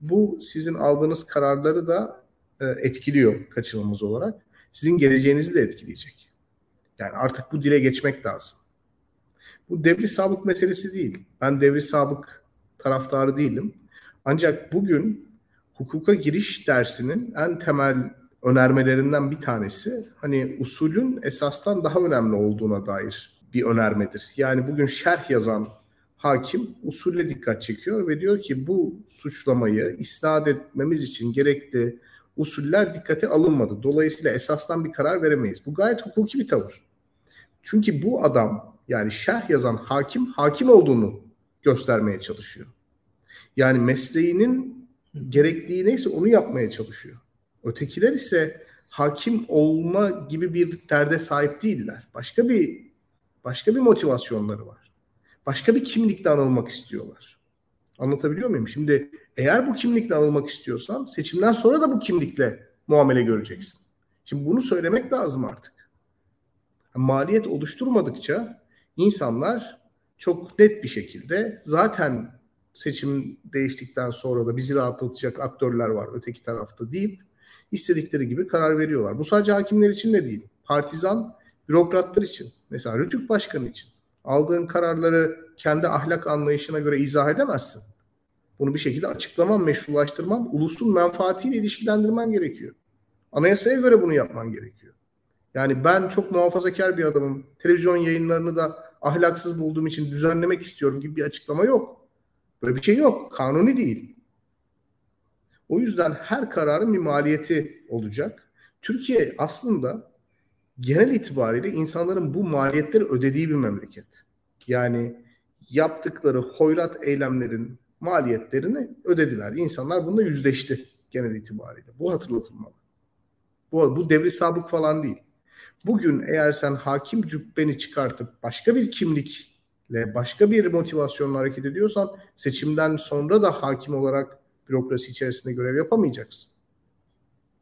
bu sizin aldığınız kararları da e, etkiliyor kaçınılmaz olarak. Sizin geleceğinizi de etkileyecek. Yani artık bu dile geçmek lazım. Bu devri sabık meselesi değil. Ben devri sabık taraftarı değilim. Ancak bugün hukuka giriş dersinin en temel önermelerinden bir tanesi hani usulün esastan daha önemli olduğuna dair bir önermedir. Yani bugün şerh yazan hakim usule dikkat çekiyor ve diyor ki bu suçlamayı isnat etmemiz için gerekli usuller dikkate alınmadı. Dolayısıyla esastan bir karar veremeyiz. Bu gayet hukuki bir tavır. Çünkü bu adam yani şerh yazan hakim hakim olduğunu göstermeye çalışıyor. Yani mesleğinin gerektiği neyse onu yapmaya çalışıyor. Ötekiler ise hakim olma gibi bir derde sahip değiller. Başka bir başka bir motivasyonları var. Başka bir kimlikle anılmak istiyorlar. Anlatabiliyor muyum? Şimdi eğer bu kimlikle anılmak istiyorsan seçimden sonra da bu kimlikle muamele göreceksin. Şimdi bunu söylemek lazım artık. Maliyet oluşturmadıkça insanlar çok net bir şekilde zaten seçim değiştikten sonra da bizi rahatlatacak aktörler var öteki tarafta deyip istedikleri gibi karar veriyorlar. Bu sadece hakimler için de değil. Partizan bürokratlar için, mesela Rütük Başkanı için aldığın kararları kendi ahlak anlayışına göre izah edemezsin. Bunu bir şekilde açıklaman, meşrulaştırman, ulusun menfaatiyle ilişkilendirmen gerekiyor. Anayasaya göre bunu yapman gerekiyor. Yani ben çok muhafazakar bir adamım. Televizyon yayınlarını da ahlaksız bulduğum için düzenlemek istiyorum gibi bir açıklama yok. Böyle bir şey yok. Kanuni değil. O yüzden her kararın bir maliyeti olacak. Türkiye aslında genel itibariyle insanların bu maliyetleri ödediği bir memleket. Yani yaptıkları hoyrat eylemlerin maliyetlerini ödediler. İnsanlar bunda yüzleşti genel itibariyle. Bu hatırlatılmalı. Bu, bu devri sabık falan değil. Bugün eğer sen hakim cübbeni çıkartıp başka bir kimlik ile başka bir motivasyonla hareket ediyorsan seçimden sonra da hakim olarak bürokrasi içerisinde görev yapamayacaksın.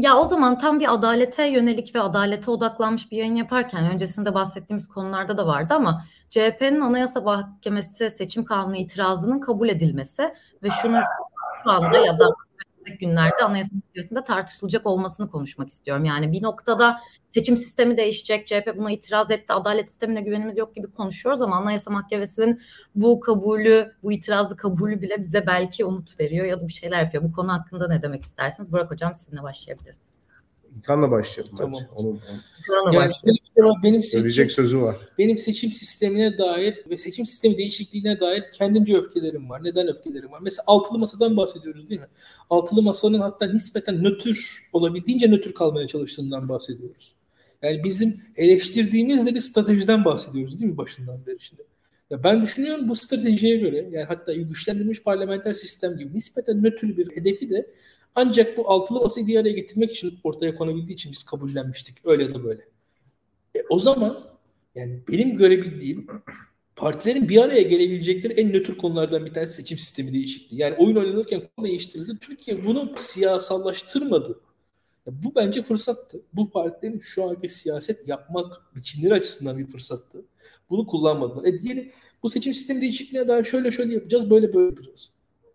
Ya o zaman tam bir adalete yönelik ve adalete odaklanmış bir yayın yaparken öncesinde bahsettiğimiz konularda da vardı ama CHP'nin Anayasa Mahkemesi seçim kanunu itirazının kabul edilmesi ve şunu şu anda ya da günlerde Anayasa Mahkemesi'nde tartışılacak olmasını konuşmak istiyorum. Yani bir noktada seçim sistemi değişecek, CHP buna itiraz etti, adalet sistemine güvenimiz yok gibi konuşuyoruz ama Anayasa Mahkemesi'nin bu kabulü, bu itirazlı kabulü bile bize belki umut veriyor ya da bir şeyler yapıyor. Bu konu hakkında ne demek istersiniz? Burak Hocam sizinle başlayabiliriz. İlkan'la başlayalım tamam. bence. Onun, onun. Yani benim Söyleyecek seçim, sözü var. Benim seçim sistemine dair ve seçim sistemi değişikliğine dair kendimce öfkelerim var. Neden öfkelerim var? Mesela altılı masadan bahsediyoruz değil mi? Altılı masanın hatta nispeten nötr olabildiğince nötr kalmaya çalıştığından bahsediyoruz. Yani bizim eleştirdiğimiz de bir stratejiden bahsediyoruz değil mi başından beri şimdi? Ya ben düşünüyorum bu stratejiye göre yani hatta güçlendirilmiş parlamenter sistem gibi nispeten nötr bir hedefi de ancak bu altılı masayı bir araya getirmek için ortaya konabildiği için biz kabullenmiştik. Öyle ya da böyle. E, o zaman yani benim görebildiğim partilerin bir araya gelebilecekleri en nötr konulardan bir tanesi seçim sistemi değişikliği. Yani oyun oynanırken konu değiştirildi. Türkiye bunu siyasallaştırmadı. Ya bu bence fırsattı. Bu partilerin şu anki siyaset yapmak biçimleri açısından bir fırsattı. Bunu kullanmadılar. E diyelim bu seçim sistemi değişikliğine dair şöyle şöyle yapacağız, böyle böyle yapacağız.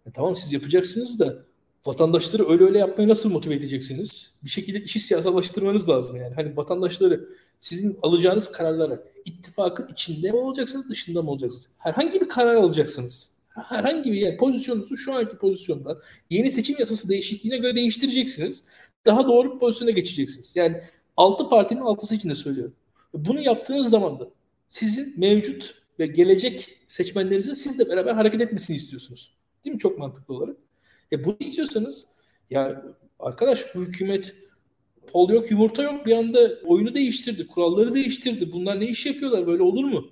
E tamam siz yapacaksınız da vatandaşları öyle öyle yapmaya nasıl motive edeceksiniz? Bir şekilde işi siyasallaştırmanız lazım yani. Hani vatandaşları sizin alacağınız kararlara ittifakın içinde mi olacaksınız, dışında mı olacaksınız? Herhangi bir karar alacaksınız. Herhangi bir yani pozisyonunuzu şu anki pozisyondan yeni seçim yasası değişikliğine göre değiştireceksiniz. Daha doğru bir pozisyona geçeceksiniz. Yani altı partinin altısı için de söylüyorum. Bunu yaptığınız zaman da sizin mevcut ve gelecek seçmenlerinizin sizle beraber hareket etmesini istiyorsunuz. Değil mi? Çok mantıklı olarak. E bunu istiyorsanız Ya arkadaş bu hükümet pol yok yumurta yok bir anda oyunu değiştirdi. Kuralları değiştirdi. Bunlar ne iş yapıyorlar böyle olur mu?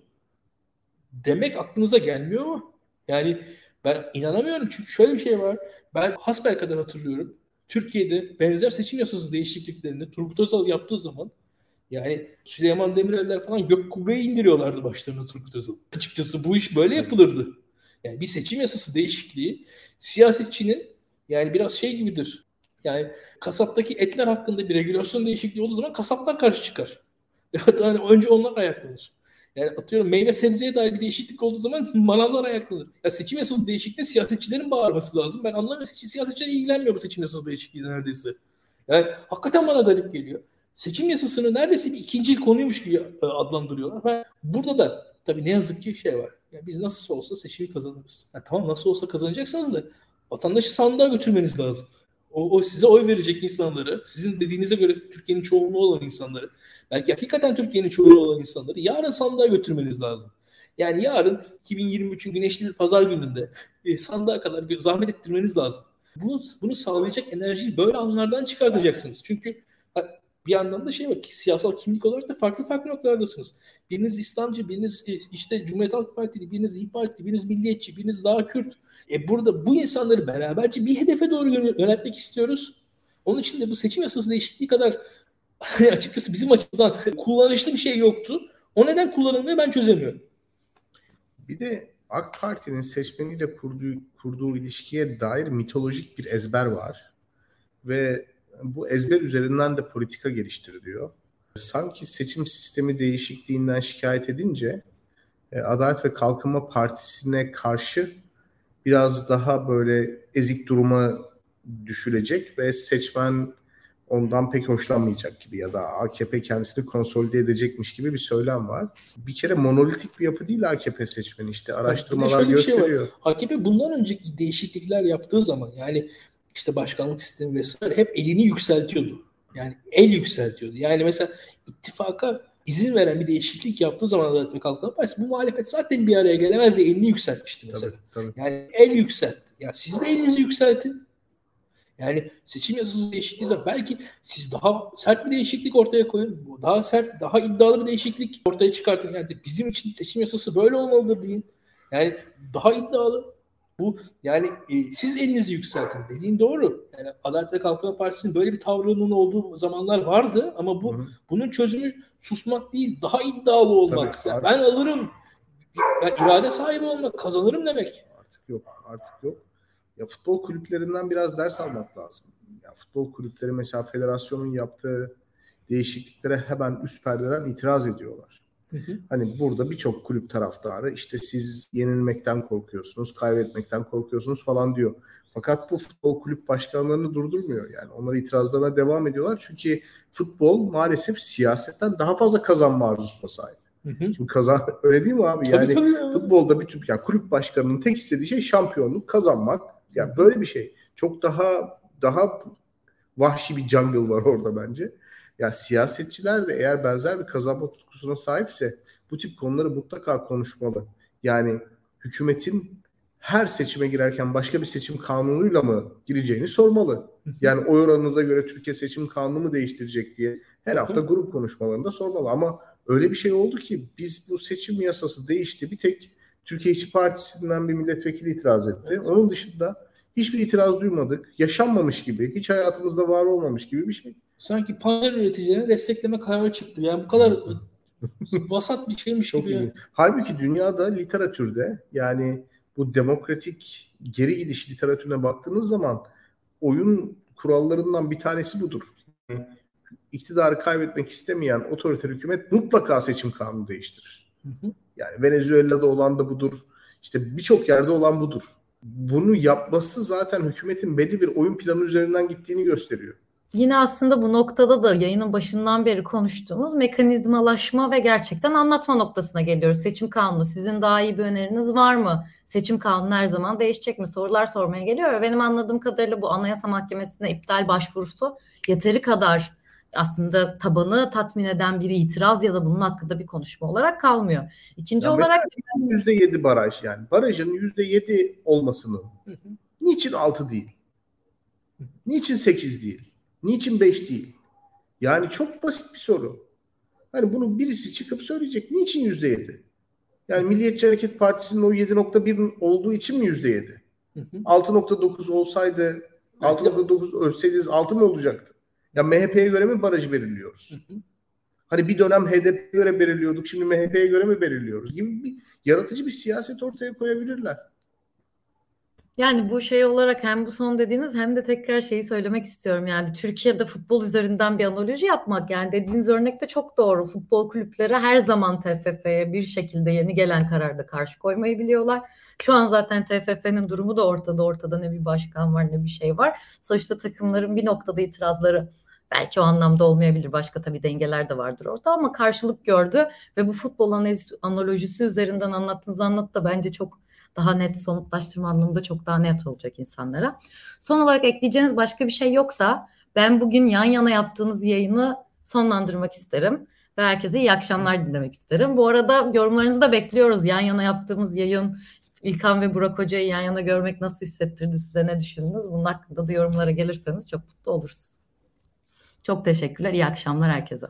Demek aklınıza gelmiyor mu? Yani ben inanamıyorum çünkü şöyle bir şey var. Ben hasbel kadar hatırlıyorum. Türkiye'de benzer seçim yasası değişikliklerini Turgut Özal yaptığı zaman yani Süleyman Demirel'ler falan gök kubbeyi indiriyorlardı başlarına Turgut Özal. Açıkçası bu iş böyle yapılırdı. Yani bir seçim yasası değişikliği siyasetçinin yani biraz şey gibidir. Yani kasaptaki etler hakkında bir regülasyon değişikliği olduğu zaman kasaplar karşı çıkar. Yani önce onlar ayaklanır. Yani atıyorum meyve sebzeye dair bir değişiklik olduğu zaman manavlar ayaklanır. Ya seçim yasası değişikliğinde siyasetçilerin bağırması lazım. Ben anlamıyorum. Siyasetçiler ilgilenmiyor bu seçim yasası değişikliği neredeyse. Yani hakikaten bana garip geliyor. Seçim yasasını neredeyse bir ikinci konuymuş gibi e, adlandırıyorlar. Ve burada da tabii ne yazık ki şey var. Ya biz nasıl olsa seçimi kazanırız. Ya tamam nasıl olsa kazanacaksınız da vatandaşı sandığa götürmeniz lazım. O, o size oy verecek insanları, sizin dediğinize göre Türkiye'nin çoğunluğu olan insanları, belki hakikaten Türkiye'nin çoğunluğu olan insanları yarın sandığa götürmeniz lazım. Yani yarın 2023'ün güneşli bir pazar gününde e, sandığa kadar zahmet ettirmeniz lazım. Bunu, bunu sağlayacak enerjiyi böyle anlardan çıkartacaksınız. Çünkü bir yandan da şey var ki siyasal kimlik olarak da farklı farklı noktalardasınız. Biriniz İslamcı, biriniz e, işte Cumhuriyet Halk Partili, biriniz İYİ Partili, biriniz milliyetçi, biriniz daha Kürt. E burada bu insanları beraberce bir hedefe doğru yönetmek istiyoruz. Onun için de bu seçim yasası değişikliği kadar açıkçası bizim açımızdan kullanışlı bir şey yoktu. O neden kullanılmıyor ben çözemiyorum. Bir de AK Parti'nin seçmeniyle kurduğu, kurduğu ilişkiye dair mitolojik bir ezber var. Ve bu ezber üzerinden de politika geliştiriliyor. Sanki seçim sistemi değişikliğinden şikayet edince e, Adalet ve Kalkınma Partisi'ne karşı biraz daha böyle ezik duruma düşülecek ve seçmen ondan pek hoşlanmayacak gibi ya da AKP kendisini konsolide edecekmiş gibi bir söylem var. Bir kere monolitik bir yapı değil AKP seçmeni işte araştırmalar gösteriyor. Şey AKP bundan önceki değişiklikler yaptığı zaman yani işte başkanlık sistemi vesaire hep elini yükseltiyordu. Yani el yükseltiyordu. Yani mesela ittifaka izin veren bir değişiklik yaptığı zaman Adalet ve Kalkınma Partisi bu muhalefet zaten bir araya gelemez diye elini yükseltmişti mesela. Tabii, tabii. Yani el yükseltti. Ya siz de elinizi yükseltin. Yani seçim yasası değişikliği zaman belki siz daha sert bir değişiklik ortaya koyun. Daha sert, daha iddialı bir değişiklik ortaya çıkartın. Yani bizim için seçim yasası böyle olmalıdır deyin. Yani daha iddialı. Bu yani e, siz elinizi yükseltin dediğin doğru. Yani Adalet ve Kalkınma Partisi'nin böyle bir tavrının olduğu zamanlar vardı ama bu Hı-hı. bunun çözümü susmak değil, daha iddialı olmak. Tabii, yani ben alırım. Yani irade sahibi olmak, kazanırım demek. Artık yok, artık yok. Ya futbol kulüplerinden biraz ders almak lazım. Ya futbol kulüpleri mesela federasyonun yaptığı değişikliklere hemen üst perdeden itiraz ediyorlar. Hı hı. Hani burada birçok kulüp taraftarı işte siz yenilmekten korkuyorsunuz, kaybetmekten korkuyorsunuz falan diyor. Fakat bu futbol kulüp başkanlarını durdurmuyor. Yani onlar itirazlarına devam ediyorlar. Çünkü futbol maalesef siyasetten daha fazla kazanma arzusuna sahip. Hı hı. Şimdi kazan öyle değil mi abi? Tabii, yani tabii futbolda bütün yani kulüp başkanının tek istediği şey şampiyonluk kazanmak. Yani böyle bir şey. Çok daha daha vahşi bir jungle var orada bence. Ya siyasetçiler de eğer benzer bir kazanma tutkusuna sahipse bu tip konuları mutlaka konuşmalı. Yani hükümetin her seçime girerken başka bir seçim kanunuyla mı gireceğini sormalı. Yani oy oranınıza göre Türkiye seçim kanunu mu değiştirecek diye her hafta grup konuşmalarında sormalı. Ama öyle bir şey oldu ki biz bu seçim yasası değişti. Bir tek Türkiye İşçi Partisi'nden bir milletvekili itiraz etti. Onun dışında hiçbir itiraz duymadık. Yaşanmamış gibi, hiç hayatımızda var olmamış gibi bir şey sanki panel üreticilerine destekleme kararı çıktı. Yani bu kadar vasat bir şeymiş Çok gibi. Iyi. Halbuki dünyada literatürde yani bu demokratik geri gidiş literatürüne baktığınız zaman oyun kurallarından bir tanesi budur. Yani iktidarı kaybetmek istemeyen otoriter hükümet mutlaka seçim kanunu değiştirir. Hı hı. Yani Venezuela'da olan da budur. İşte birçok yerde olan budur. Bunu yapması zaten hükümetin belli bir oyun planı üzerinden gittiğini gösteriyor yine aslında bu noktada da yayının başından beri konuştuğumuz mekanizmalaşma ve gerçekten anlatma noktasına geliyoruz. Seçim kanunu sizin daha iyi bir öneriniz var mı? Seçim kanunu her zaman değişecek mi? Sorular sormaya geliyor. Benim anladığım kadarıyla bu Anayasa Mahkemesi'ne iptal başvurusu yeteri kadar aslında tabanı tatmin eden bir itiraz ya da bunun hakkında bir konuşma olarak kalmıyor. İkinci ya olarak yüzde yedi baraj yani barajın yüzde yedi olmasının niçin altı değil? Niçin 8 değil? Niçin 5 değil? Yani çok basit bir soru. Hani bunu birisi çıkıp söyleyecek. Niçin %7? Yani Milliyetçi Hareket Partisi'nin o 7.1 olduğu için mi %7? 6.9 olsaydı 6.9 ölseydiniz 6 mı olacaktı? Ya MHP'ye göre mi barajı belirliyoruz? Hani bir dönem HDP'ye göre belirliyorduk. Şimdi MHP'ye göre mi belirliyoruz? Gibi bir yaratıcı bir siyaset ortaya koyabilirler. Yani bu şey olarak hem bu son dediğiniz hem de tekrar şeyi söylemek istiyorum. Yani Türkiye'de futbol üzerinden bir analoji yapmak. Yani dediğiniz örnek de çok doğru. Futbol kulüpleri her zaman TFF'ye bir şekilde yeni gelen kararda karşı koymayı biliyorlar. Şu an zaten TFF'nin durumu da ortada. Ortada ne bir başkan var ne bir şey var. Sonuçta takımların bir noktada itirazları belki o anlamda olmayabilir. Başka tabii dengeler de vardır orada ama karşılık gördü ve bu futbol analojisi üzerinden anlattığınız anlat da bence çok daha net somutlaştırma anlamında çok daha net olacak insanlara. Son olarak ekleyeceğiniz başka bir şey yoksa ben bugün yan yana yaptığınız yayını sonlandırmak isterim ve herkese iyi akşamlar dinlemek isterim. Bu arada yorumlarınızı da bekliyoruz. Yan yana yaptığımız yayın İlkan ve Burak Hoca'yı yan yana görmek nasıl hissettirdi size ne düşündünüz? Bunun hakkında da yorumlara gelirseniz çok mutlu oluruz. Çok teşekkürler. İyi akşamlar herkese.